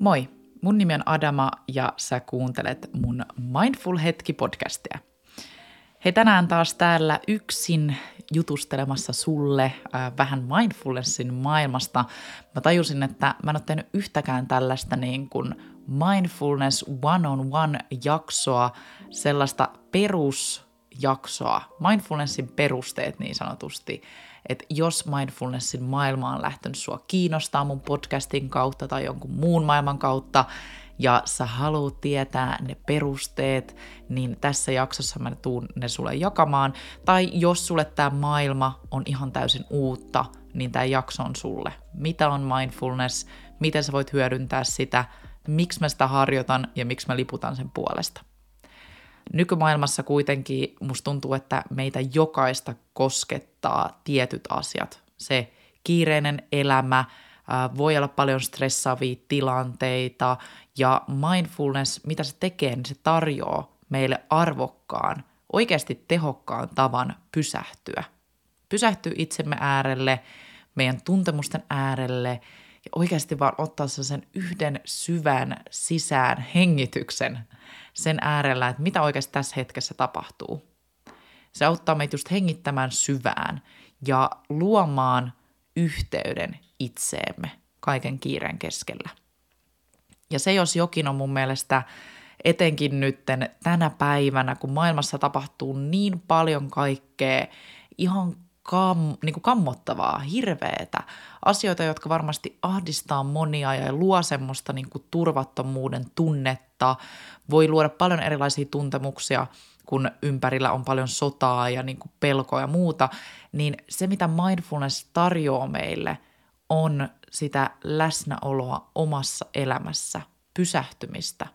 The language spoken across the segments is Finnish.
Moi, mun nimi on Adama ja sä kuuntelet mun Mindful Hetki-podcastia. Hei tänään taas täällä yksin jutustelemassa sulle äh, vähän mindfulnessin maailmasta. Mä tajusin, että mä en ole tehnyt yhtäkään tällaista niin kuin mindfulness one-on-one jaksoa, sellaista perusjaksoa, mindfulnessin perusteet niin sanotusti, että jos mindfulnessin maailma on lähtenyt sua kiinnostaa mun podcastin kautta tai jonkun muun maailman kautta, ja sä haluat tietää ne perusteet, niin tässä jaksossa mä tuun ne sulle jakamaan. Tai jos sulle tämä maailma on ihan täysin uutta, niin tämä jakso on sulle. Mitä on mindfulness, miten sä voit hyödyntää sitä, miksi mä sitä harjoitan ja miksi mä liputan sen puolesta. Nykymaailmassa kuitenkin musta tuntuu, että meitä jokaista koskettaa tietyt asiat. Se kiireinen elämä, voi olla paljon stressaavia tilanteita ja mindfulness, mitä se tekee, niin se tarjoaa meille arvokkaan, oikeasti tehokkaan tavan pysähtyä. Pysähtyä itsemme äärelle, meidän tuntemusten äärelle ja oikeasti vaan ottaa sen yhden syvän sisään hengityksen sen äärellä, että mitä oikeasti tässä hetkessä tapahtuu. Se auttaa meitä just hengittämään syvään ja luomaan yhteyden itseemme kaiken kiireen keskellä. Ja se jos jokin on mun mielestä etenkin nytten tänä päivänä, kun maailmassa tapahtuu niin paljon kaikkea ihan kam, niin kuin kammottavaa, hirveetä, asioita, jotka varmasti ahdistaa monia ja luo semmoista niin kuin turvattomuuden tunnetta, voi luoda paljon erilaisia tuntemuksia, kun ympärillä on paljon sotaa ja niin kuin pelkoa ja muuta, niin se, mitä mindfulness tarjoaa meille, on sitä läsnäoloa omassa elämässä, pysähtymistä.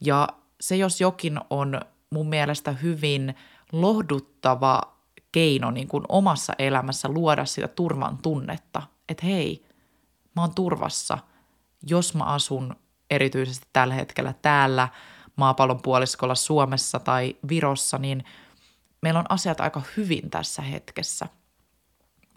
Ja se, jos jokin on mun mielestä hyvin lohduttava keino niin kuin omassa elämässä luoda sitä turvan tunnetta, että hei, mä oon turvassa, jos mä asun erityisesti tällä hetkellä täällä maapallon puoliskolla Suomessa tai Virossa, niin meillä on asiat aika hyvin tässä hetkessä.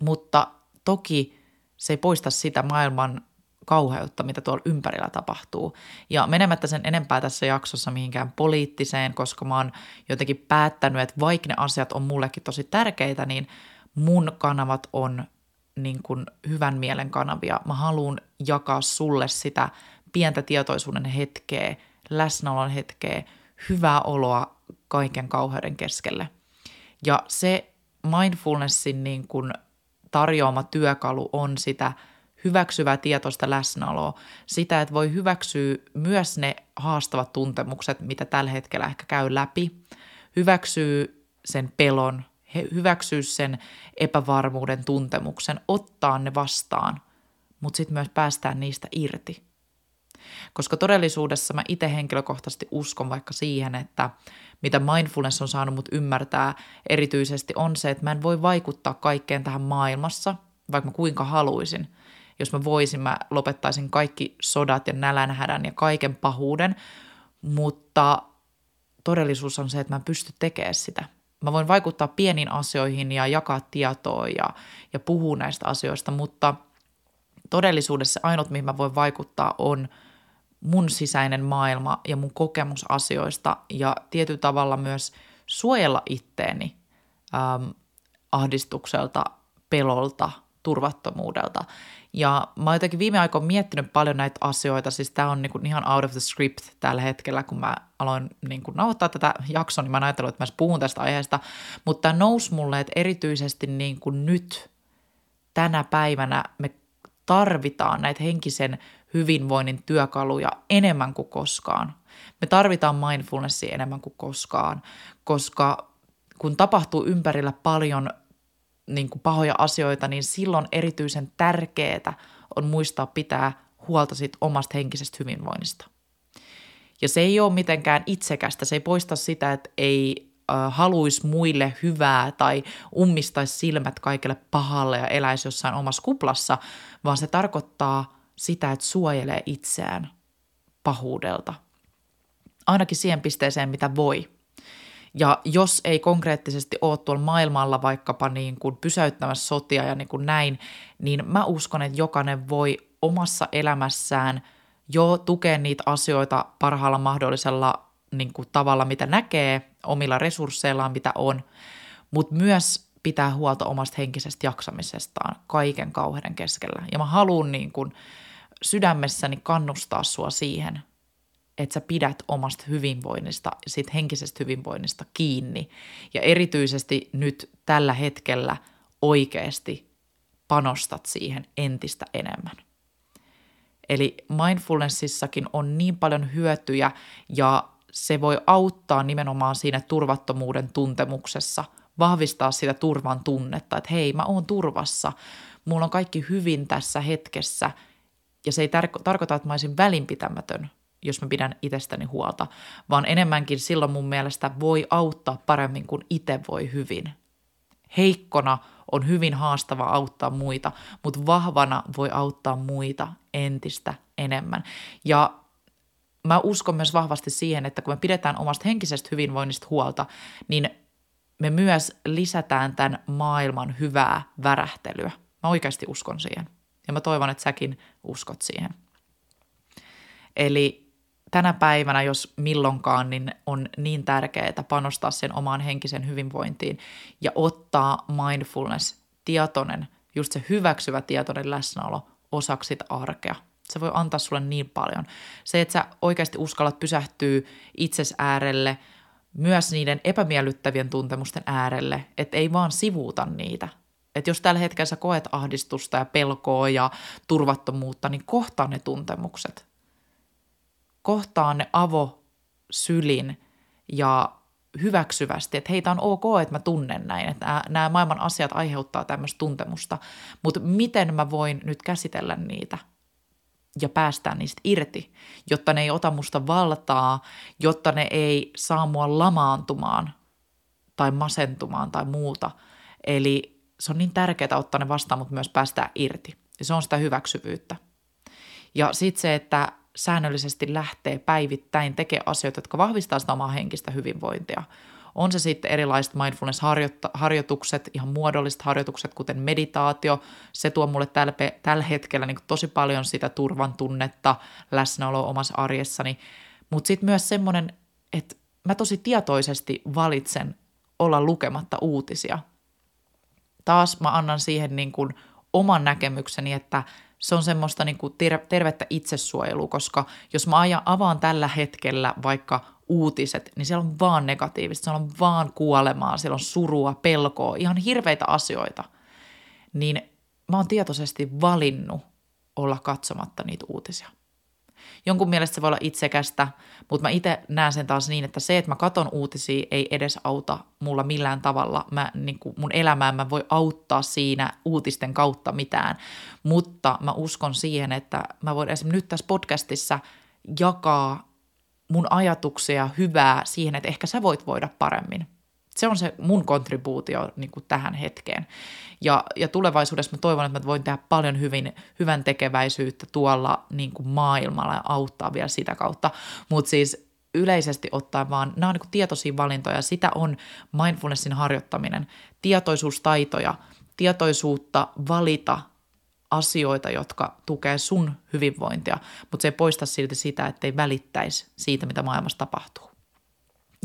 Mutta toki se ei poista sitä maailman kauheutta, mitä tuolla ympärillä tapahtuu. Ja menemättä sen enempää tässä jaksossa mihinkään poliittiseen, koska mä oon jotenkin päättänyt, että vaikka ne asiat on mullekin tosi tärkeitä, niin mun kanavat on niin kuin hyvän mielen kanavia. Mä haluan jakaa sulle sitä pientä tietoisuuden hetkeä, läsnäolon hetkeä, hyvää oloa kaiken kauheuden keskelle. Ja se mindfulnessin niin kuin tarjoama työkalu on sitä hyväksyvää tietoista läsnäoloa, sitä, että voi hyväksyä myös ne haastavat tuntemukset, mitä tällä hetkellä ehkä käy läpi, hyväksyy sen pelon, hyväksyä sen epävarmuuden tuntemuksen, ottaa ne vastaan, mutta sitten myös päästään niistä irti. Koska todellisuudessa mä itse henkilökohtaisesti uskon vaikka siihen, että mitä mindfulness on saanut mut ymmärtää erityisesti on se, että mä en voi vaikuttaa kaikkeen tähän maailmassa, vaikka mä kuinka haluaisin. Jos mä voisin, mä lopettaisin kaikki sodat ja nälänhädän ja kaiken pahuuden, mutta todellisuus on se, että mä en pysty tekemään sitä. Mä voin vaikuttaa pieniin asioihin ja jakaa tietoa ja, ja puhua näistä asioista, mutta todellisuudessa ainut, mihin mä voin vaikuttaa, on – mun sisäinen maailma ja mun kokemus asioista ja tietyllä tavalla myös suojella itteeni ähm, ahdistukselta, pelolta, turvattomuudelta. Ja mä oon jotenkin viime aikoina miettinyt paljon näitä asioita, siis tää on niinku ihan out of the script tällä hetkellä, kun mä aloin niinku nauhoittaa tätä jaksoa, niin mä ajattelin, että mä puhun tästä aiheesta, mutta tämä nousi mulle, että erityisesti niinku nyt tänä päivänä me tarvitaan näitä henkisen hyvinvoinnin työkaluja enemmän kuin koskaan. Me tarvitaan mindfulnessia enemmän kuin koskaan, koska kun tapahtuu ympärillä paljon niin kuin pahoja asioita, niin silloin erityisen tärkeää on muistaa pitää huolta siitä omasta henkisestä hyvinvoinnista. Ja se ei ole mitenkään itsekästä, se ei poista sitä, että ei haluaisi muille hyvää tai ummistaisi silmät kaikille pahalle ja eläisi jossain omassa kuplassa, vaan se tarkoittaa sitä, että suojelee itseään pahuudelta. Ainakin siihen pisteeseen, mitä voi. Ja jos ei konkreettisesti ole tuolla maailmalla vaikkapa niin kuin pysäyttämässä sotia ja niin kuin näin, niin mä uskon, että jokainen voi omassa elämässään jo tukea niitä asioita parhaalla mahdollisella niin kuin, tavalla, mitä näkee, omilla resursseillaan, mitä on, mutta myös pitää huolta omasta henkisestä jaksamisestaan kaiken kauheuden keskellä. Ja mä haluan niin kuin, sydämessäni kannustaa sua siihen, että sä pidät omasta hyvinvoinnista, siitä henkisestä hyvinvoinnista kiinni. Ja erityisesti nyt tällä hetkellä oikeasti panostat siihen entistä enemmän. Eli mindfulnessissakin on niin paljon hyötyjä ja se voi auttaa nimenomaan siinä turvattomuuden tuntemuksessa, vahvistaa sitä turvan tunnetta, että hei, mä oon turvassa, mulla on kaikki hyvin tässä hetkessä, ja se ei tar- tarkoita, että mä olisin välinpitämätön, jos mä pidän itsestäni huolta, vaan enemmänkin silloin mun mielestä voi auttaa paremmin, kun itse voi hyvin. Heikkona on hyvin haastava auttaa muita, mutta vahvana voi auttaa muita entistä enemmän. Ja mä uskon myös vahvasti siihen, että kun me pidetään omasta henkisestä hyvinvoinnista huolta, niin me myös lisätään tämän maailman hyvää värähtelyä. Mä oikeasti uskon siihen. Ja mä toivon, että säkin uskot siihen. Eli tänä päivänä, jos milloinkaan, niin on niin tärkeää panostaa sen omaan henkisen hyvinvointiin ja ottaa mindfulness, tietoinen, just se hyväksyvä tietoinen läsnäolo osaksi sitä arkea. Se voi antaa sulle niin paljon. Se, että sä oikeasti uskallat pysähtyä itses äärelle, myös niiden epämiellyttävien tuntemusten äärelle, että ei vaan sivuuta niitä. Että jos tällä hetkellä sä koet ahdistusta ja pelkoa ja turvattomuutta, niin kohtaa ne tuntemukset. Kohtaa ne avo sylin ja hyväksyvästi, että heitä on ok, että mä tunnen näin, että nämä maailman asiat aiheuttaa tämmöistä tuntemusta, mutta miten mä voin nyt käsitellä niitä ja päästään niistä irti, jotta ne ei ota musta valtaa, jotta ne ei saa mua lamaantumaan tai masentumaan tai muuta. Eli se on niin tärkeää ottaa ne vastaan, mutta myös päästää irti. Ja se on sitä hyväksyvyyttä. Ja sitten se, että säännöllisesti lähtee päivittäin tekemään asioita, jotka vahvistaa sitä omaa henkistä hyvinvointia. On se sitten erilaiset mindfulness-harjoitukset, ihan muodolliset harjoitukset, kuten meditaatio. Se tuo mulle tällä, tällä hetkellä niin tosi paljon sitä turvan tunnetta, läsnäoloa omassa arjessani. Mutta sitten myös semmoinen, että mä tosi tietoisesti valitsen olla lukematta uutisia. Taas mä annan siihen niin kuin oman näkemykseni, että se on semmoista niin kuin tervettä itsesuojelua, koska jos mä avaan tällä hetkellä vaikka uutiset, niin siellä on vaan negatiivista, siellä on vaan kuolemaa, siellä on surua, pelkoa, ihan hirveitä asioita. Niin mä oon tietoisesti valinnut olla katsomatta niitä uutisia. Jonkun mielestä se voi olla itsekästä, mutta mä itse näen sen taas niin, että se, että mä katon uutisia, ei edes auta mulla millään tavalla. Mä, niin kuin mun elämään mä voi auttaa siinä uutisten kautta mitään, mutta mä uskon siihen, että mä voin esimerkiksi nyt tässä podcastissa jakaa mun ajatuksia hyvää siihen, että ehkä sä voit voida paremmin. Se on se mun kontribuutio niin kuin tähän hetkeen. Ja, ja tulevaisuudessa mä toivon, että mä voin tehdä paljon hyvin, hyvän tekeväisyyttä tuolla niin kuin maailmalla ja auttaa vielä sitä kautta. Mutta siis yleisesti ottaen vaan, nämä on niin tietoisia valintoja, sitä on mindfulnessin harjoittaminen, tietoisuustaitoja, tietoisuutta valita asioita, jotka tukee sun hyvinvointia, mutta se ei poista silti sitä, että ei välittäisi siitä, mitä maailmassa tapahtuu.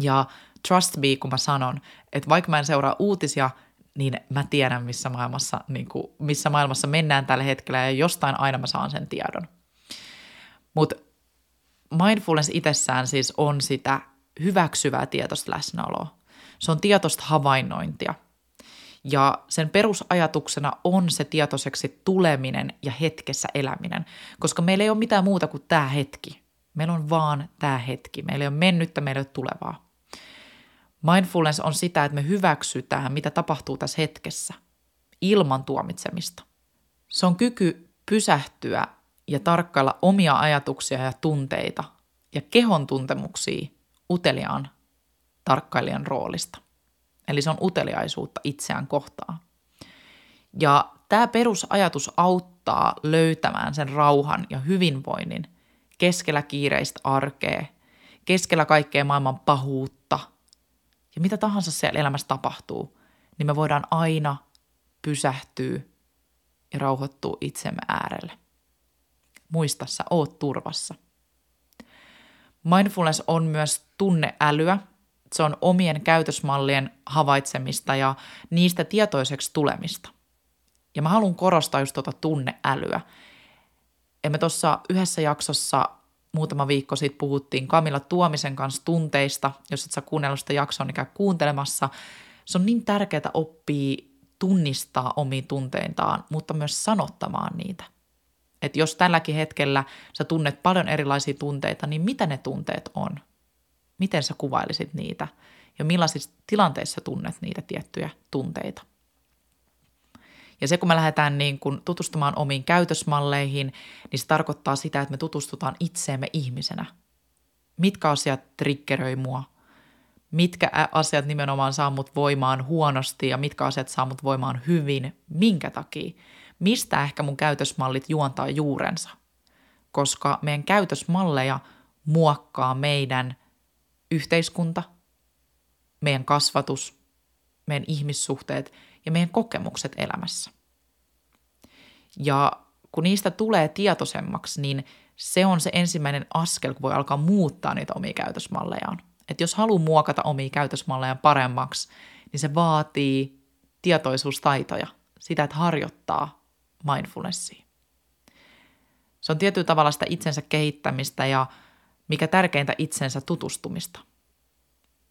Ja trust me, kun mä sanon, että vaikka mä en seuraa uutisia, niin mä tiedän, missä maailmassa, niin kuin, missä maailmassa mennään tällä hetkellä ja jostain aina mä saan sen tiedon. Mutta mindfulness itsessään siis on sitä hyväksyvää tietoista läsnäoloa. Se on tietoista havainnointia – ja sen perusajatuksena on se tietoiseksi tuleminen ja hetkessä eläminen, koska meillä ei ole mitään muuta kuin tämä hetki. Meillä on vaan tämä hetki. Meillä ei ole mennyttä, meillä ei ole tulevaa. Mindfulness on sitä, että me hyväksytään, mitä tapahtuu tässä hetkessä, ilman tuomitsemista. Se on kyky pysähtyä ja tarkkailla omia ajatuksia ja tunteita ja kehon tuntemuksia uteliaan tarkkailijan roolista. Eli se on uteliaisuutta itseään kohtaan. Ja tämä perusajatus auttaa löytämään sen rauhan ja hyvinvoinnin keskellä kiireistä arkea, keskellä kaikkea maailman pahuutta ja mitä tahansa siellä elämässä tapahtuu, niin me voidaan aina pysähtyä ja rauhoittua itsemme äärelle. muista sä oot turvassa. Mindfulness on myös tunneälyä, se on omien käytösmallien havaitsemista ja niistä tietoiseksi tulemista. Ja mä haluan korostaa just tuota tunneälyä. Ja me tuossa yhdessä jaksossa muutama viikko sitten puhuttiin Kamilla Tuomisen kanssa tunteista. Jos et sä kuunnellut sitä jaksoa, niin käy kuuntelemassa. Se on niin tärkeää oppia tunnistaa omiin tunteitaan, mutta myös sanottamaan niitä. Et jos tälläkin hetkellä sä tunnet paljon erilaisia tunteita, niin mitä ne tunteet on? Miten sä kuvailisit niitä? Ja millaisissa tilanteissa tunnet niitä tiettyjä tunteita? Ja se, kun me lähdetään niin kun tutustumaan omiin käytösmalleihin, niin se tarkoittaa sitä, että me tutustutaan itseemme ihmisenä. Mitkä asiat triggeröi mua? Mitkä asiat nimenomaan saa mut voimaan huonosti ja mitkä asiat saa mut voimaan hyvin? Minkä takia? Mistä ehkä mun käytösmallit juontaa juurensa? Koska meidän käytösmalleja muokkaa meidän yhteiskunta, meidän kasvatus, meidän ihmissuhteet – ja meidän kokemukset elämässä. Ja kun niistä tulee tietoisemmaksi, niin se on se ensimmäinen askel, kun voi alkaa muuttaa niitä omia käytösmallejaan. Että jos haluaa muokata omia käytösmallejaan paremmaksi, niin se vaatii tietoisuustaitoja, sitä, että harjoittaa mindfulnessia. Se on tietyllä tavalla sitä itsensä kehittämistä ja mikä tärkeintä itsensä tutustumista.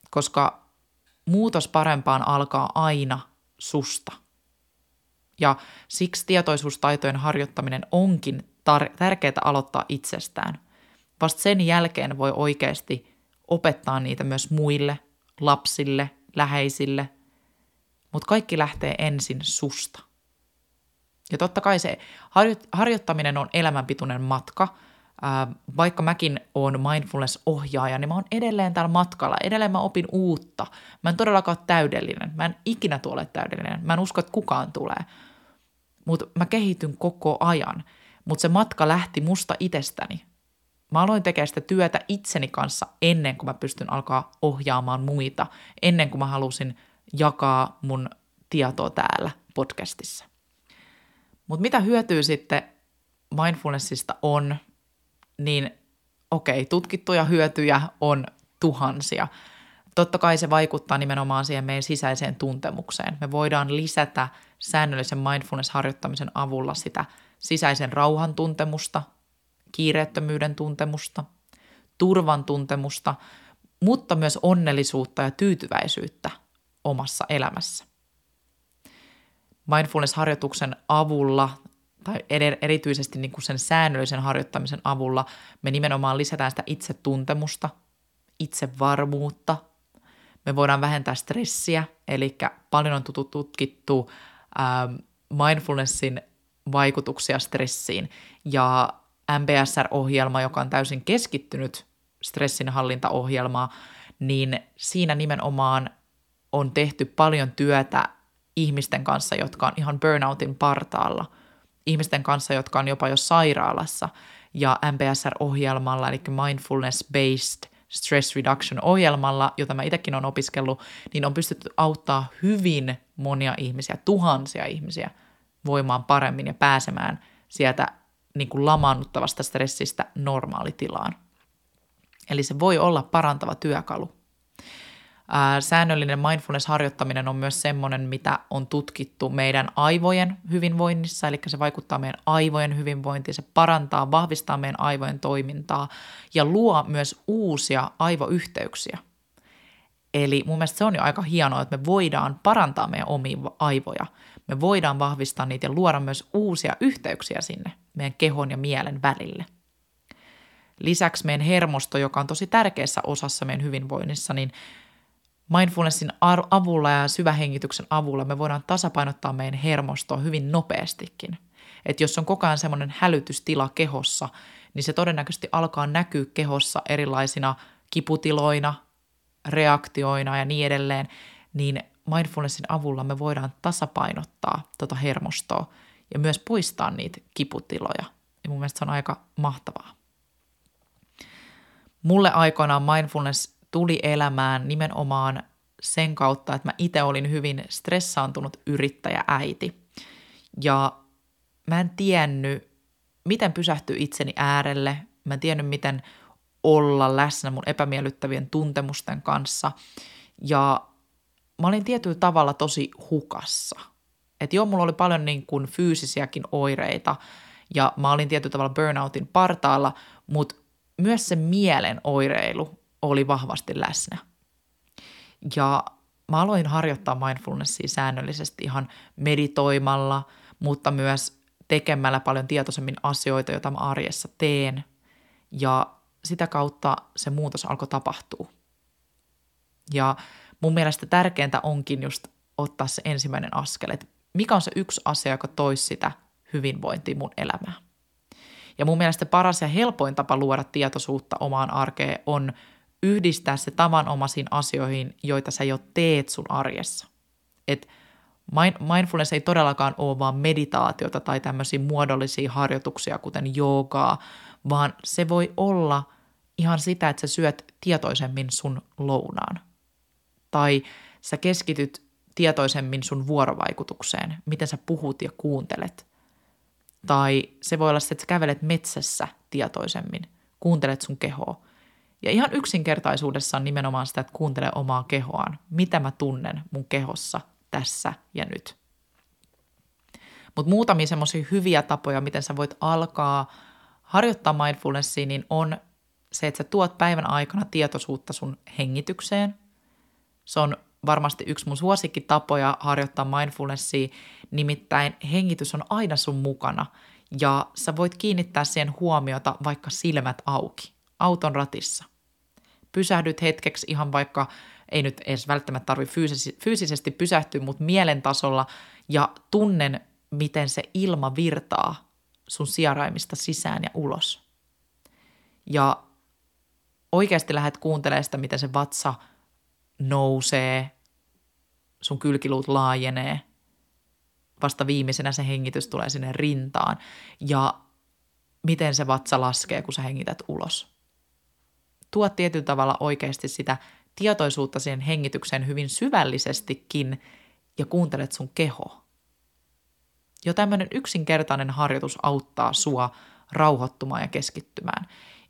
Koska muutos parempaan alkaa aina susta. Ja siksi tietoisuustaitojen harjoittaminen onkin tar- tärkeää aloittaa itsestään. Vasta sen jälkeen voi oikeasti opettaa niitä myös muille, lapsille, läheisille, mutta kaikki lähtee ensin susta. Ja totta kai se harjoittaminen on elämänpituinen matka – vaikka mäkin on mindfulness-ohjaaja, niin mä oon edelleen täällä matkalla. Edelleen mä opin uutta. Mä en todellakaan ole täydellinen. Mä en ikinä tule täydellinen. Mä en usko, että kukaan tulee. Mutta mä kehityn koko ajan. Mutta se matka lähti musta itsestäni. Mä aloin tekemään sitä työtä itseni kanssa ennen kuin mä pystyn alkaa ohjaamaan muita, ennen kuin mä halusin jakaa mun tietoa täällä podcastissa. Mutta mitä hyötyä sitten mindfulnessista on, niin okei, tutkittuja hyötyjä on tuhansia. Totta kai se vaikuttaa nimenomaan siihen meidän sisäiseen tuntemukseen. Me voidaan lisätä säännöllisen mindfulness-harjoittamisen avulla sitä sisäisen rauhan tuntemusta, kiireettömyyden tuntemusta, turvan tuntemusta, mutta myös onnellisuutta ja tyytyväisyyttä omassa elämässä. Mindfulness-harjoituksen avulla tai erityisesti niin kuin sen säännöllisen harjoittamisen avulla me nimenomaan lisätään sitä itsetuntemusta, itsevarmuutta. Me voidaan vähentää stressiä, eli paljon on tutkittu äh, mindfulnessin vaikutuksia stressiin. Ja MBSR-ohjelma, joka on täysin keskittynyt stressinhallintaohjelmaa, niin siinä nimenomaan on tehty paljon työtä ihmisten kanssa, jotka on ihan burnoutin partaalla – ihmisten kanssa, jotka on jopa jo sairaalassa. Ja MBSR-ohjelmalla, eli Mindfulness-Based Stress Reduction-ohjelmalla, jota mä itsekin olen opiskellut, niin on pystytty auttaa hyvin monia ihmisiä, tuhansia ihmisiä voimaan paremmin ja pääsemään sieltä niin kuin lamaannuttavasta stressistä normaalitilaan. Eli se voi olla parantava työkalu. Ää, säännöllinen mindfulness-harjoittaminen on myös semmoinen, mitä on tutkittu meidän aivojen hyvinvoinnissa, eli se vaikuttaa meidän aivojen hyvinvointiin, se parantaa, vahvistaa meidän aivojen toimintaa ja luo myös uusia aivoyhteyksiä. Eli mun mielestä se on jo aika hienoa, että me voidaan parantaa meidän omia aivoja. Me voidaan vahvistaa niitä ja luoda myös uusia yhteyksiä sinne meidän kehon ja mielen välille. Lisäksi meidän hermosto, joka on tosi tärkeässä osassa meidän hyvinvoinnissa, niin mindfulnessin avulla ja syvähengityksen avulla me voidaan tasapainottaa meidän hermostoa hyvin nopeastikin. Että jos on koko ajan semmoinen hälytystila kehossa, niin se todennäköisesti alkaa näkyä kehossa erilaisina kiputiloina, reaktioina ja niin edelleen, niin mindfulnessin avulla me voidaan tasapainottaa tota hermostoa ja myös poistaa niitä kiputiloja. Ja mun mielestä se on aika mahtavaa. Mulle aikoinaan mindfulness tuli elämään nimenomaan sen kautta, että mä itse olin hyvin stressaantunut yrittäjääiti. Ja mä en tiennyt, miten pysähtyä itseni äärelle. Mä en tiennyt, miten olla läsnä mun epämiellyttävien tuntemusten kanssa. Ja mä olin tietyllä tavalla tosi hukassa. Että joo, mulla oli paljon niin kuin fyysisiäkin oireita ja mä olin tietyllä tavalla burnoutin partaalla, mutta myös se mielen oireilu oli vahvasti läsnä. Ja mä aloin harjoittaa mindfulnessia säännöllisesti ihan meditoimalla, mutta myös tekemällä paljon tietoisemmin asioita, joita mä arjessa teen. Ja sitä kautta se muutos alkoi tapahtua. Ja mun mielestä tärkeintä onkin just ottaa se ensimmäinen askel, että mikä on se yksi asia, joka toisi sitä hyvinvointia mun elämään. Ja mun mielestä paras ja helpoin tapa luoda tietoisuutta omaan arkeen on yhdistää se tavanomaisiin asioihin, joita sä jo teet sun arjessa. Et mindfulness ei todellakaan ole vaan meditaatiota tai tämmöisiä muodollisia harjoituksia, kuten joogaa, vaan se voi olla ihan sitä, että sä syöt tietoisemmin sun lounaan. Tai sä keskityt tietoisemmin sun vuorovaikutukseen, miten sä puhut ja kuuntelet. Tai se voi olla se, että sä kävelet metsässä tietoisemmin, kuuntelet sun kehoa. Ja ihan yksinkertaisuudessaan nimenomaan sitä, että kuuntele omaa kehoaan. Mitä mä tunnen mun kehossa tässä ja nyt. Mutta muutamia semmoisia hyviä tapoja, miten sä voit alkaa harjoittaa mindfulnessia, niin on se, että sä tuot päivän aikana tietoisuutta sun hengitykseen. Se on varmasti yksi mun suosikkitapoja harjoittaa mindfulnessia, nimittäin hengitys on aina sun mukana ja sä voit kiinnittää siihen huomiota vaikka silmät auki, auton ratissa. Pysähdyt hetkeksi ihan vaikka, ei nyt edes välttämättä tarvi fyysis- fyysisesti pysähtyä, mutta mielen tasolla ja tunnen, miten se ilma virtaa sun sijaraimista sisään ja ulos. Ja oikeasti lähdet kuuntelemaan sitä, miten se vatsa nousee, sun kylkiluut laajenee, vasta viimeisenä se hengitys tulee sinne rintaan ja miten se vatsa laskee, kun sä hengität ulos. Tuo tietyllä tavalla oikeasti sitä tietoisuutta siihen hengitykseen hyvin syvällisestikin ja kuuntelet sun kehoa. Jo tämmöinen yksinkertainen harjoitus auttaa sua rauhoittumaan ja keskittymään.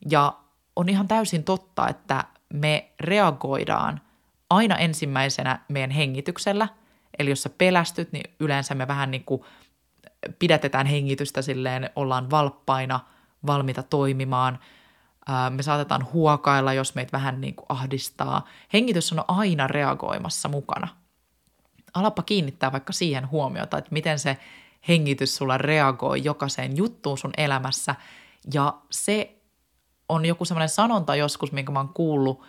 Ja on ihan täysin totta, että me reagoidaan aina ensimmäisenä meidän hengityksellä. Eli jos sä pelästyt, niin yleensä me vähän niin kuin pidätetään hengitystä silleen, ollaan valppaina, valmiita toimimaan. Me saatetaan huokailla, jos meitä vähän niin kuin ahdistaa. Hengitys on aina reagoimassa mukana. Alapa kiinnittää vaikka siihen huomiota, että miten se hengitys sulla reagoi jokaiseen juttuun sun elämässä. Ja se on joku semmoinen sanonta joskus, minkä mä oon kuullut,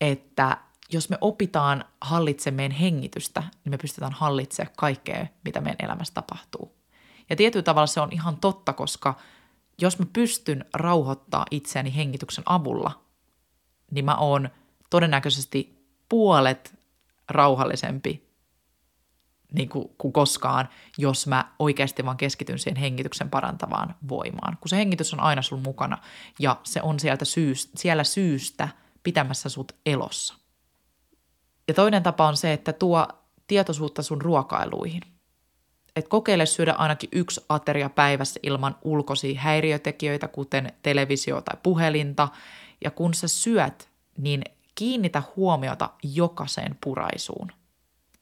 että jos me opitaan hallitsemaan hengitystä, niin me pystytään hallitsemaan kaikkea, mitä meidän elämässä tapahtuu. Ja tietyllä tavalla se on ihan totta, koska jos mä pystyn rauhoittaa itseäni hengityksen avulla, niin mä oon todennäköisesti puolet rauhallisempi niin kuin, kuin koskaan, jos mä oikeasti vaan keskityn siihen hengityksen parantavaan voimaan. Kun se hengitys on aina sun mukana ja se on sieltä syystä, siellä syystä pitämässä sut elossa. Ja toinen tapa on se, että tuo tietoisuutta sun ruokailuihin. Et kokeile syödä ainakin yksi ateria päivässä ilman ulkoisia häiriötekijöitä, kuten televisio tai puhelinta. Ja kun sä syöt, niin kiinnitä huomiota jokaiseen puraisuun.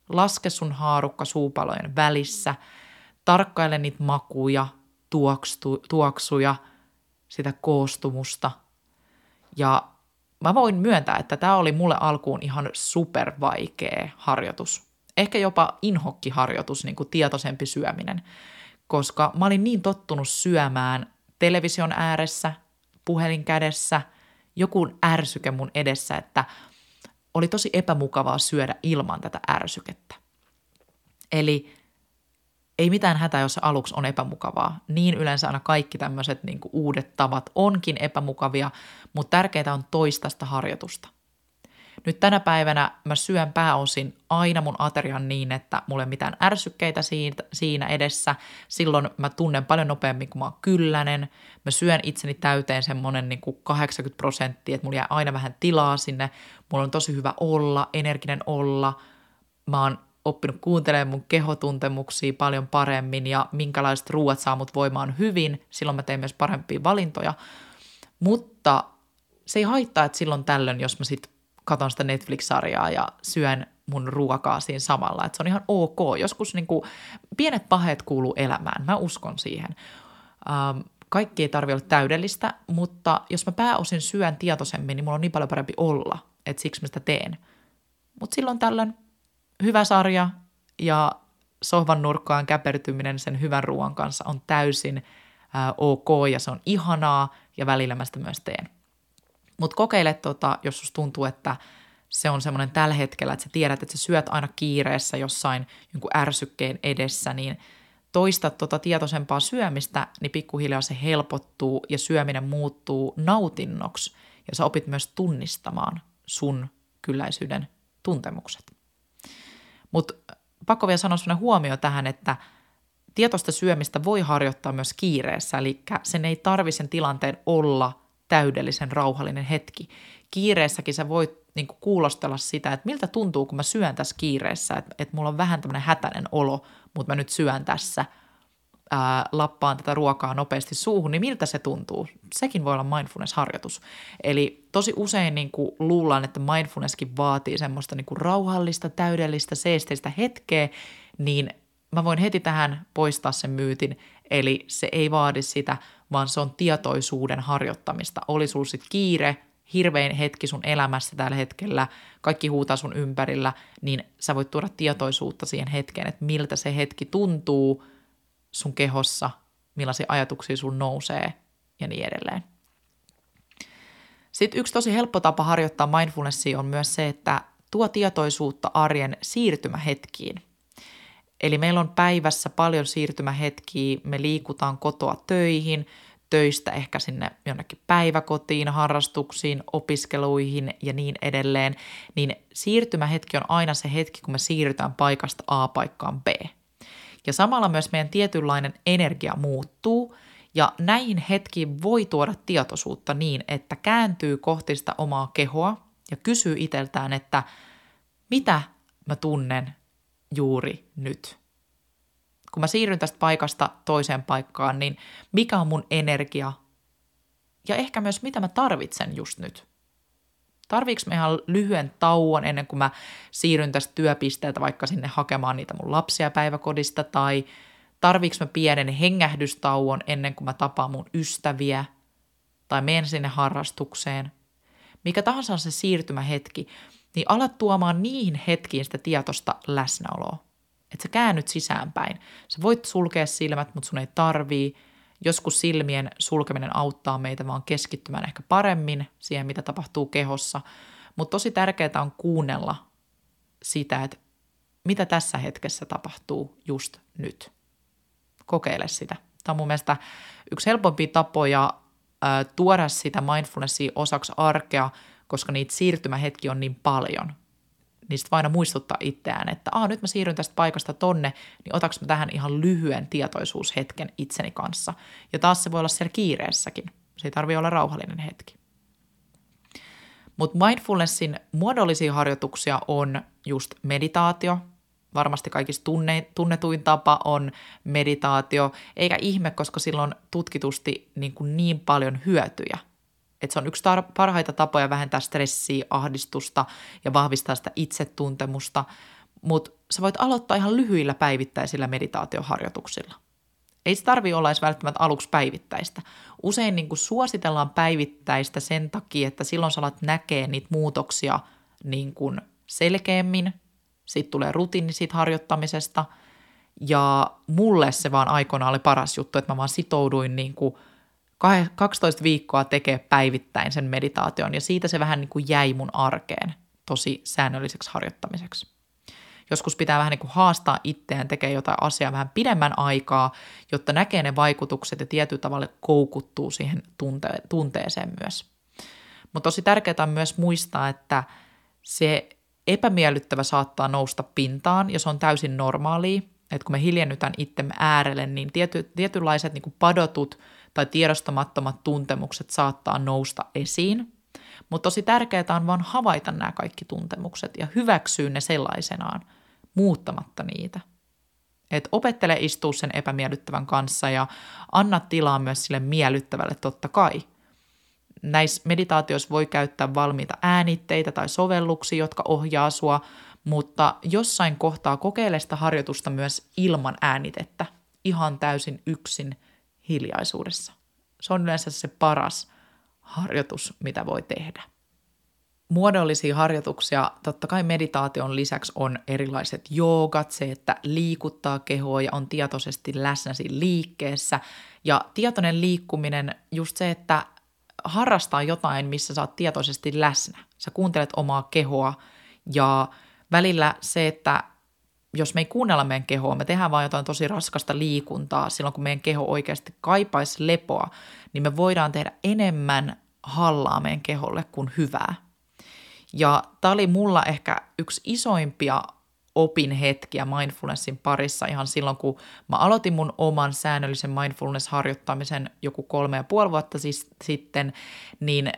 Laske sun haarukka suupalojen välissä, tarkkaile niitä makuja, tuokstu, tuoksuja, sitä koostumusta ja mä voin myöntää, että tämä oli mulle alkuun ihan super vaikea harjoitus. Ehkä jopa inhokkiharjoitus, niin kuin tietoisempi syöminen, koska mä olin niin tottunut syömään television ääressä, puhelin kädessä, joku ärsyke mun edessä, että oli tosi epämukavaa syödä ilman tätä ärsykettä. Eli ei mitään hätää, jos aluksi on epämukavaa. Niin yleensä aina kaikki tämmöiset niin uudet tavat onkin epämukavia, mutta tärkeää on toistasta harjoitusta. Nyt tänä päivänä mä syön pääosin aina mun aterian niin, että mulla ei mitään ärsykkeitä siinä edessä. Silloin mä tunnen paljon nopeammin, kun mä oon kyllänen. Mä syön itseni täyteen semmonen niin kuin 80 prosenttia, että mulla jää aina vähän tilaa sinne. Mulla on tosi hyvä olla, energinen olla. Mä oon oppinut kuuntelemaan mun kehotuntemuksia paljon paremmin ja minkälaiset ruuat saa mut voimaan hyvin. Silloin mä teen myös parempia valintoja. Mutta se ei haittaa, että silloin tällöin, jos mä sitten katon sitä Netflix-sarjaa ja syön mun ruokaa siinä samalla. Että se on ihan ok. Joskus niin kuin, pienet paheet kuuluu elämään. Mä uskon siihen. Ähm, kaikki ei tarvi olla täydellistä, mutta jos mä pääosin syön tietoisemmin, niin mulla on niin paljon parempi olla, että siksi mä sitä teen. Mutta silloin tällöin hyvä sarja ja sohvan nurkkaan käpertyminen sen hyvän ruoan kanssa on täysin ää, ok ja se on ihanaa ja välillä mä sitä myös teen. Mutta kokeile, tota, jos susta tuntuu, että se on semmoinen tällä hetkellä, että sä tiedät, että sä syöt aina kiireessä jossain jonkun ärsykkeen edessä, niin toista tota tietoisempaa syömistä, niin pikkuhiljaa se helpottuu ja syöminen muuttuu nautinnoksi ja sä opit myös tunnistamaan sun kylläisyyden tuntemukset. Mutta pakko vielä sanoa sellainen huomio tähän, että tietoista syömistä voi harjoittaa myös kiireessä, eli sen ei tarvi sen tilanteen olla täydellisen rauhallinen hetki. Kiireessäkin sä voit niin kuulostella sitä, että miltä tuntuu, kun mä syön tässä kiireessä, että, että mulla on vähän tämmöinen hätäinen olo, mutta mä nyt syön tässä – ää, lappaan tätä ruokaa nopeasti suuhun, niin miltä se tuntuu? Sekin voi olla mindfulness-harjoitus. Eli tosi usein niin kuin luullaan, että mindfulnesskin vaatii semmoista niin kuin rauhallista, täydellistä, seesteistä hetkeä, niin mä voin heti tähän poistaa sen myytin, eli se ei vaadi sitä, vaan se on tietoisuuden harjoittamista. Oli sulla sitten kiire, hirvein hetki sun elämässä tällä hetkellä, kaikki huutaa sun ympärillä, niin sä voit tuoda tietoisuutta siihen hetkeen, että miltä se hetki tuntuu – sun kehossa, millaisia ajatuksia sun nousee ja niin edelleen. Sitten yksi tosi helppo tapa harjoittaa mindfulnessia on myös se, että tuo tietoisuutta arjen siirtymähetkiin. Eli meillä on päivässä paljon siirtymähetkiä, me liikutaan kotoa töihin, töistä ehkä sinne jonnekin päiväkotiin, harrastuksiin, opiskeluihin ja niin edelleen, niin siirtymähetki on aina se hetki, kun me siirrytään paikasta A paikkaan B – ja samalla myös meidän tietynlainen energia muuttuu, ja näihin hetkiin voi tuoda tietoisuutta niin, että kääntyy kohti sitä omaa kehoa ja kysyy itseltään, että mitä mä tunnen juuri nyt. Kun mä siirryn tästä paikasta toiseen paikkaan, niin mikä on mun energia ja ehkä myös mitä mä tarvitsen just nyt. Tarviiks mä ihan lyhyen tauon ennen kuin mä siirryn tästä työpisteeltä vaikka sinne hakemaan niitä mun lapsia päiväkodista tai tarviiks mä pienen hengähdystauon ennen kuin mä tapaan mun ystäviä tai menen sinne harrastukseen. Mikä tahansa on se siirtymähetki, niin alat tuomaan niihin hetkiin sitä tietoista läsnäoloa. Että sä käännyt sisäänpäin. Sä voit sulkea silmät, mutta sun ei tarvii – Joskus silmien sulkeminen auttaa meitä vaan keskittymään ehkä paremmin siihen, mitä tapahtuu kehossa, mutta tosi tärkeää on kuunnella sitä, että mitä tässä hetkessä tapahtuu just nyt. Kokeile sitä. Tämä on mun mielestä yksi helpompia tapoja tuoda sitä mindfulnessia osaksi arkea, koska niitä siirtymähetki on niin paljon sitten aina muistuttaa itseään, että Aa, nyt mä siirryn tästä paikasta tonne, niin otaks mä tähän ihan lyhyen tietoisuushetken itseni kanssa. Ja taas se voi olla siellä kiireessäkin. Se ei tarvitse olla rauhallinen hetki. Mutta mindfulnessin muodollisia harjoituksia on just meditaatio. Varmasti kaikista tunne, tunnetuin tapa on meditaatio, eikä ihme, koska sillä on tutkitusti niin, kuin niin paljon hyötyjä – että se on yksi tar- parhaita tapoja vähentää stressiä, ahdistusta ja vahvistaa sitä itsetuntemusta, mutta sä voit aloittaa ihan lyhyillä päivittäisillä meditaatioharjoituksilla. Ei se tarvi olla edes välttämättä aluksi päivittäistä. Usein niin suositellaan päivittäistä sen takia, että silloin sä alat näkee niitä muutoksia niin kuin selkeämmin, sitten tulee rutiini siitä harjoittamisesta, ja mulle se vaan aikoina oli paras juttu, että mä vaan sitouduin niin kuin – 12 viikkoa tekee päivittäin sen meditaation ja siitä se vähän niin kuin jäi mun arkeen tosi säännölliseksi harjoittamiseksi. Joskus pitää vähän niin kuin haastaa itseään, tekee jotain asiaa vähän pidemmän aikaa, jotta näkee ne vaikutukset ja tietyllä tavalla koukuttuu siihen tunte- tunteeseen myös. Mutta tosi tärkeää on myös muistaa, että se epämiellyttävä saattaa nousta pintaan ja se on täysin normaalia, että kun me hiljennytään itsemme äärelle, niin tiety, tietynlaiset niin kuin padotut tai tiedostamattomat tuntemukset saattaa nousta esiin. Mutta tosi tärkeää on vaan havaita nämä kaikki tuntemukset ja hyväksyä ne sellaisenaan. muuttamatta niitä. Et opettele istua sen epämiellyttävän kanssa ja anna tilaa myös sille miellyttävälle totta kai. Näissä meditaatioissa voi käyttää valmiita äänitteitä tai sovelluksia, jotka ohjaa sua, mutta jossain kohtaa kokeile sitä harjoitusta myös ilman äänitettä, ihan täysin yksin hiljaisuudessa. Se on yleensä se paras harjoitus, mitä voi tehdä. Muodollisia harjoituksia, totta kai meditaation lisäksi on erilaiset joogat, se, että liikuttaa kehoa ja on tietoisesti läsnä siinä liikkeessä. Ja tietoinen liikkuminen, just se, että harrastaa jotain, missä sä oot tietoisesti läsnä. Sä kuuntelet omaa kehoa ja välillä se, että jos me ei kuunnella meidän kehoa, me tehdään vain jotain tosi raskasta liikuntaa silloin, kun meidän keho oikeasti kaipaisi lepoa, niin me voidaan tehdä enemmän hallaa meidän keholle kuin hyvää. Ja tämä oli mulla ehkä yksi isoimpia opin hetkiä mindfulnessin parissa ihan silloin, kun mä aloitin mun oman säännöllisen mindfulness-harjoittamisen joku kolme ja puoli vuotta siis, sitten, niin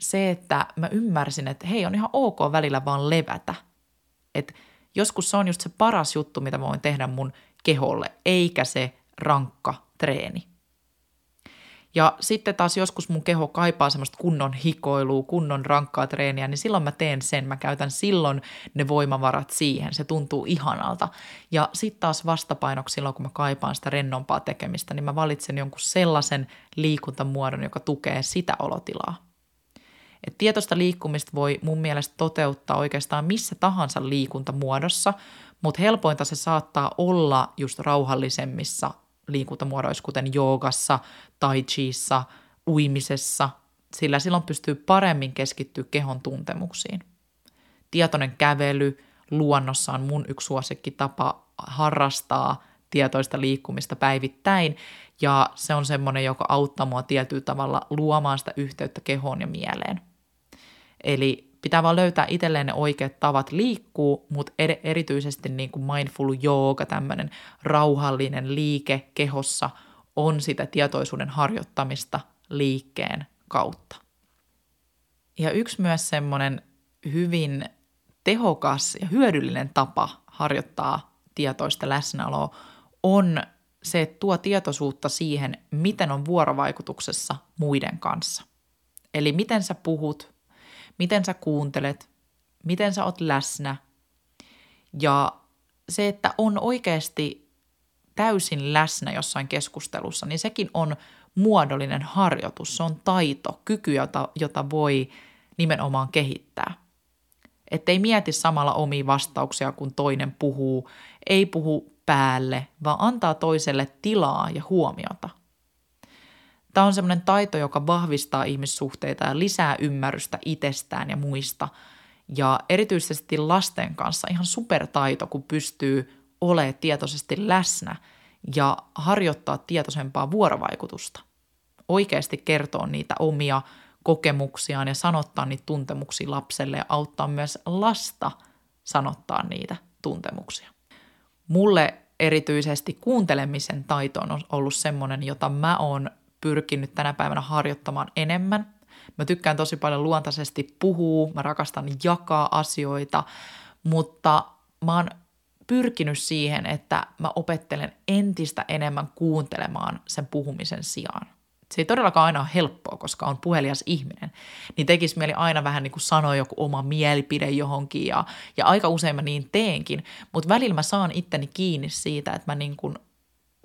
se, että mä ymmärsin, että hei, on ihan ok välillä vaan levätä. Että joskus se on just se paras juttu, mitä voin tehdä mun keholle, eikä se rankka treeni. Ja sitten taas joskus mun keho kaipaa semmoista kunnon hikoilua, kunnon rankkaa treeniä, niin silloin mä teen sen. Mä käytän silloin ne voimavarat siihen. Se tuntuu ihanalta. Ja sitten taas vastapainoksi silloin, kun mä kaipaan sitä rennompaa tekemistä, niin mä valitsen jonkun sellaisen liikuntamuodon, joka tukee sitä olotilaa. Et tietoista liikkumista voi mun mielestä toteuttaa oikeastaan missä tahansa liikuntamuodossa, mutta helpointa se saattaa olla just rauhallisemmissa liikuntamuodoissa, kuten joogassa, tai chiissa, uimisessa, sillä silloin pystyy paremmin keskittyä kehon tuntemuksiin. Tietoinen kävely luonnossa on mun yksi suosikki tapa harrastaa tietoista liikkumista päivittäin, ja se on semmoinen, joka auttaa mua tietyllä tavalla luomaan sitä yhteyttä kehoon ja mieleen. Eli pitää vaan löytää itselleen ne oikeat tavat liikkuu, mutta erityisesti niin kuin mindful yoga, tämmöinen rauhallinen liike kehossa, on sitä tietoisuuden harjoittamista liikkeen kautta. Ja yksi myös semmoinen hyvin tehokas ja hyödyllinen tapa harjoittaa tietoista läsnäoloa on se, että tuo tietoisuutta siihen, miten on vuorovaikutuksessa muiden kanssa. Eli miten sä puhut, miten sä kuuntelet, miten sä oot läsnä. Ja se, että on oikeasti täysin läsnä jossain keskustelussa, niin sekin on muodollinen harjoitus, se on taito, kyky, jota, jota voi nimenomaan kehittää. Että ei mieti samalla omia vastauksia, kun toinen puhuu, ei puhu päälle, vaan antaa toiselle tilaa ja huomiota – Tämä on semmoinen taito, joka vahvistaa ihmissuhteita ja lisää ymmärrystä itsestään ja muista. Ja erityisesti lasten kanssa ihan supertaito, kun pystyy olemaan tietoisesti läsnä ja harjoittaa tietoisempaa vuorovaikutusta. Oikeasti kertoo niitä omia kokemuksiaan ja sanottaa niitä tuntemuksia lapselle ja auttaa myös lasta sanottaa niitä tuntemuksia. Mulle erityisesti kuuntelemisen taito on ollut semmoinen, jota mä oon pyrkinyt tänä päivänä harjoittamaan enemmän. Mä tykkään tosi paljon luontaisesti puhua, mä rakastan jakaa asioita, mutta mä oon pyrkinyt siihen, että mä opettelen entistä enemmän kuuntelemaan sen puhumisen sijaan. Se ei todellakaan aina ole helppoa, koska on puhelias ihminen. Niin tekisi mieli aina vähän niin kuin sanoa joku oma mielipide johonkin ja, ja aika usein mä niin teenkin. Mutta välillä mä saan itteni kiinni siitä, että mä niin kuin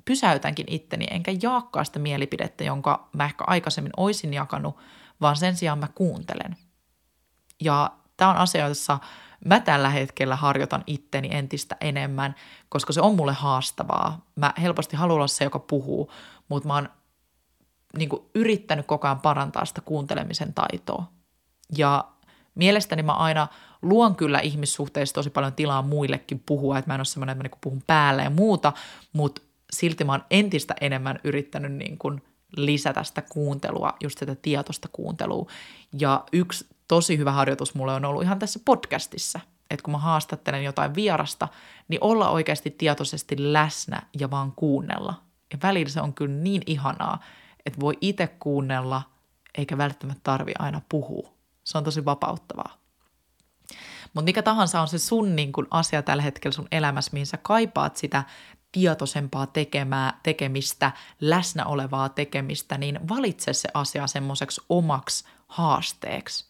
pysäytänkin itteni, enkä jaakkaa sitä mielipidettä, jonka mä ehkä aikaisemmin oisin jakanut, vaan sen sijaan mä kuuntelen. Ja tämä on asia, jossa mä tällä hetkellä harjoitan itteni entistä enemmän, koska se on mulle haastavaa. Mä helposti haluan olla se, joka puhuu, mutta mä oon niin kuin, yrittänyt koko ajan parantaa sitä kuuntelemisen taitoa. Ja mielestäni mä aina luon kyllä ihmissuhteissa tosi paljon tilaa muillekin puhua, että mä en ole semmoinen, että mä niin puhun päälle ja muuta, mutta silti mä oon entistä enemmän yrittänyt niin kuin lisätä sitä kuuntelua, just sitä tietoista kuuntelua. Ja yksi tosi hyvä harjoitus mulle on ollut ihan tässä podcastissa, että kun mä haastattelen jotain vierasta, niin olla oikeasti tietoisesti läsnä ja vaan kuunnella. Ja välillä se on kyllä niin ihanaa, että voi itse kuunnella, eikä välttämättä tarvi aina puhua. Se on tosi vapauttavaa. Mutta mikä tahansa on se sun niin kun, asia tällä hetkellä sun elämässä, mihin sä kaipaat sitä tietoisempaa tekemää, tekemistä, läsnä olevaa tekemistä, niin valitse se asia semmoiseksi omaksi haasteeksi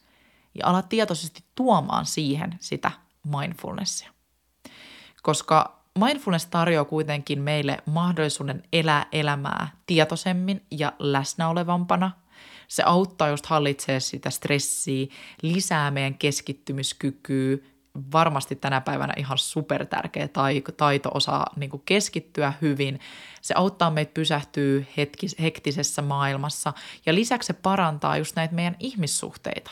ja ala tietoisesti tuomaan siihen sitä mindfulnessia. Koska mindfulness tarjoaa kuitenkin meille mahdollisuuden elää elämää tietoisemmin ja läsnäolevampana. Se auttaa just hallitsee sitä stressiä, lisää meidän keskittymiskykyä, varmasti tänä päivänä ihan super tärkeä taito osaa niin keskittyä hyvin. Se auttaa meitä pysähtyä hetkis, hektisessä maailmassa ja lisäksi se parantaa just näitä meidän ihmissuhteita.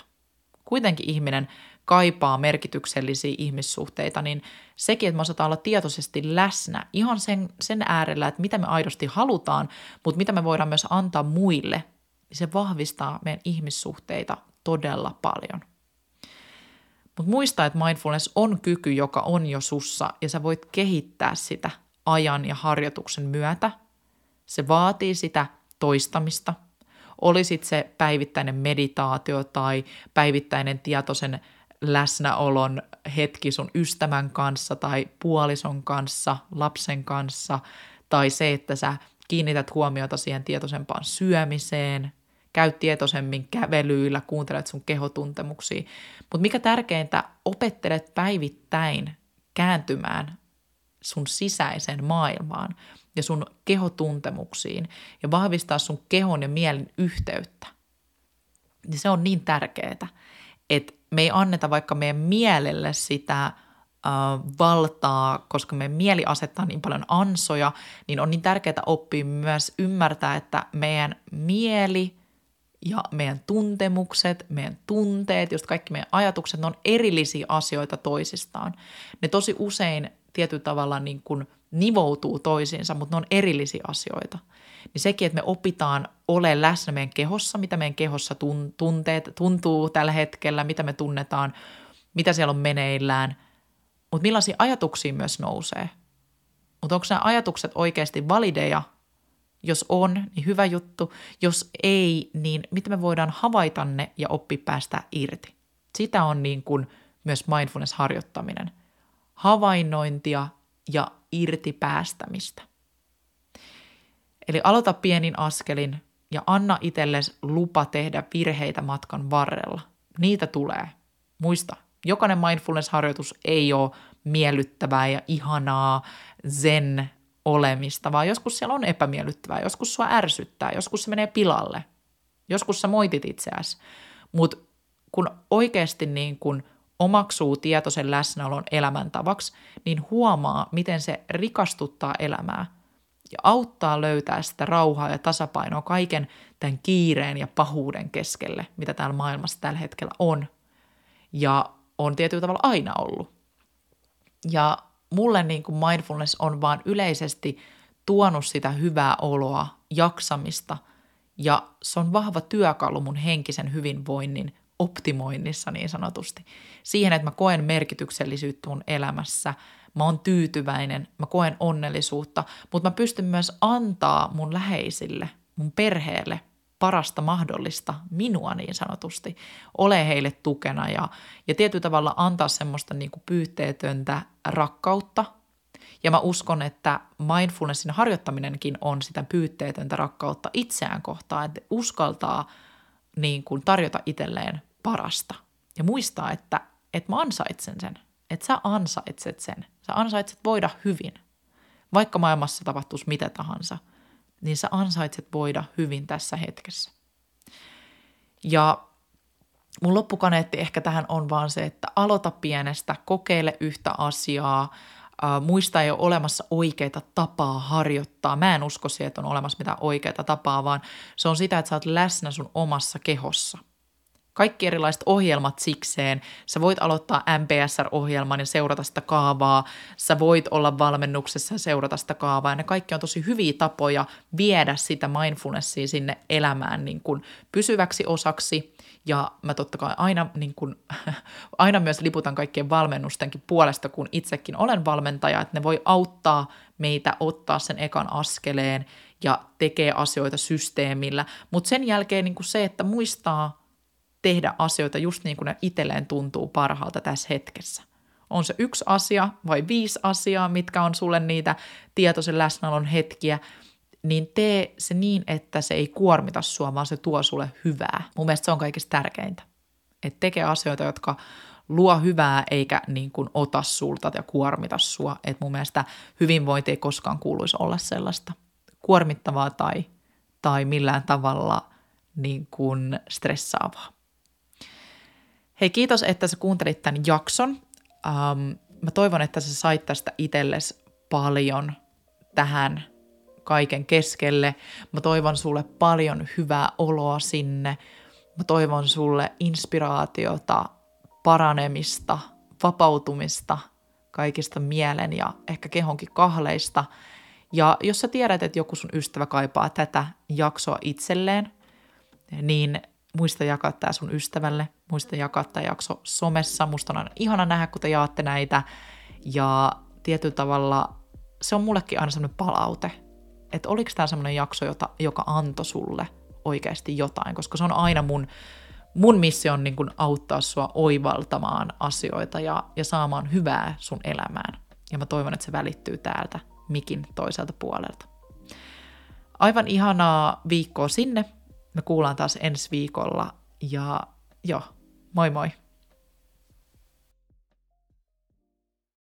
Kuitenkin ihminen kaipaa merkityksellisiä ihmissuhteita, niin sekin, että me osataan olla tietoisesti läsnä ihan sen, sen äärellä, että mitä me aidosti halutaan, mutta mitä me voidaan myös antaa muille, niin se vahvistaa meidän ihmissuhteita todella paljon. Mutta muista, että mindfulness on kyky, joka on jo sussa ja sä voit kehittää sitä ajan ja harjoituksen myötä. Se vaatii sitä toistamista. Olisit se päivittäinen meditaatio tai päivittäinen tietoisen läsnäolon hetki sun ystävän kanssa tai puolison kanssa, lapsen kanssa, tai se, että sä kiinnität huomiota siihen tietoisempaan syömiseen, käy tietoisemmin kävelyillä, kuuntelet sun kehotuntemuksia. Mutta mikä tärkeintä, opettelet päivittäin kääntymään sun sisäiseen maailmaan ja sun kehotuntemuksiin ja vahvistaa sun kehon ja mielen yhteyttä. Niin se on niin tärkeää, että me ei anneta vaikka meidän mielelle sitä valtaa, koska meidän mieli asettaa niin paljon ansoja, niin on niin tärkeää oppia myös ymmärtää, että meidän mieli ja meidän tuntemukset, meidän tunteet, just kaikki meidän ajatukset, ne on erillisiä asioita toisistaan. Ne tosi usein tietyllä tavalla niin kuin nivoutuu toisiinsa, mutta ne on erillisiä asioita – niin sekin, että me opitaan ole läsnä meidän kehossa, mitä meidän kehossa tunteet, tuntuu tällä hetkellä, mitä me tunnetaan, mitä siellä on meneillään, mutta millaisia ajatuksia myös nousee. Mutta onko nämä ajatukset oikeasti valideja? Jos on, niin hyvä juttu. Jos ei, niin miten me voidaan havaita ne ja oppi päästä irti? Sitä on niin kuin myös mindfulness-harjoittaminen. Havainnointia ja irti päästämistä. Eli aloita pienin askelin ja anna itsellesi lupa tehdä virheitä matkan varrella. Niitä tulee. Muista, jokainen mindfulness-harjoitus ei ole miellyttävää ja ihanaa zen olemista, vaan joskus siellä on epämiellyttävää, joskus sua ärsyttää, joskus se menee pilalle, joskus sä moitit itseäsi. Mutta kun oikeasti niin kun omaksuu tietoisen läsnäolon elämäntavaksi, niin huomaa, miten se rikastuttaa elämää – ja auttaa löytää sitä rauhaa ja tasapainoa kaiken tämän kiireen ja pahuuden keskelle, mitä täällä maailmassa tällä hetkellä on. Ja on tietyllä tavalla aina ollut. Ja mulle niin kuin mindfulness on vaan yleisesti tuonut sitä hyvää oloa, jaksamista, ja se on vahva työkalu mun henkisen hyvinvoinnin optimoinnissa niin sanotusti. Siihen, että mä koen merkityksellisyyttä mun elämässä – mä oon tyytyväinen, mä koen onnellisuutta, mutta mä pystyn myös antaa mun läheisille, mun perheelle parasta mahdollista minua niin sanotusti, ole heille tukena ja, ja tietyllä tavalla antaa semmoista niin kuin pyytteetöntä rakkautta. Ja mä uskon, että mindfulnessin harjoittaminenkin on sitä pyytteetöntä rakkautta itseään kohtaan, että uskaltaa niin kuin tarjota itselleen parasta ja muistaa, että, että mä ansaitsen sen, että sä ansaitset sen. Sä ansaitset voida hyvin. Vaikka maailmassa tapahtuisi mitä tahansa, niin sä ansaitset voida hyvin tässä hetkessä. Ja mun loppukaneetti ehkä tähän on vaan se, että aloita pienestä, kokeile yhtä asiaa, äh, muista ei ole olemassa oikeita tapaa harjoittaa. Mä en usko siihen, että on olemassa mitään oikeita tapaa, vaan se on sitä, että sä oot läsnä sun omassa kehossa – kaikki erilaiset ohjelmat sikseen. Sä voit aloittaa MPSR-ohjelman ja seurata sitä kaavaa. Sä voit olla valmennuksessa ja seurata sitä kaavaa. Ja ne kaikki on tosi hyviä tapoja viedä sitä mindfulnessia sinne elämään niin kuin pysyväksi osaksi. Ja mä totta kai aina, niin kuin, aina myös liputan kaikkien valmennustenkin puolesta, kun itsekin olen valmentaja, että ne voi auttaa meitä ottaa sen ekan askeleen ja tekee asioita systeemillä. Mutta sen jälkeen niin se, että muistaa tehdä asioita just niin kuin ne itselleen tuntuu parhaalta tässä hetkessä. On se yksi asia vai viisi asiaa, mitkä on sulle niitä tietoisen läsnäolon hetkiä, niin tee se niin, että se ei kuormita sua, vaan se tuo sulle hyvää. Mun mielestä se on kaikista tärkeintä. Että tekee asioita, jotka luo hyvää eikä niin kuin ota sulta ja kuormita sua. Et mun mielestä hyvinvointi ei koskaan kuuluisi olla sellaista kuormittavaa tai, tai millään tavalla niin kuin stressaavaa. Hei, kiitos, että sä kuuntelit tämän jakson. Um, mä toivon, että sä sait tästä itsellesi paljon tähän kaiken keskelle. Mä toivon sulle paljon hyvää oloa sinne. Mä toivon sulle inspiraatiota, paranemista, vapautumista kaikista mielen ja ehkä kehonkin kahleista. Ja jos sä tiedät, että joku sun ystävä kaipaa tätä jaksoa itselleen, niin muista jakaa tämä sun ystävälle, muista jakaa tämä jakso somessa. Musta on aina ihana nähdä, kun te jaatte näitä. Ja tietyllä tavalla se on mullekin aina semmoinen palaute, että oliko tämä semmoinen jakso, jota, joka antoi sulle oikeasti jotain, koska se on aina mun, mun missio on niin kuin auttaa sua oivaltamaan asioita ja, ja saamaan hyvää sun elämään. Ja mä toivon, että se välittyy täältä mikin toiselta puolelta. Aivan ihanaa viikkoa sinne. Me kuullaan taas ensi viikolla ja joo, moi moi!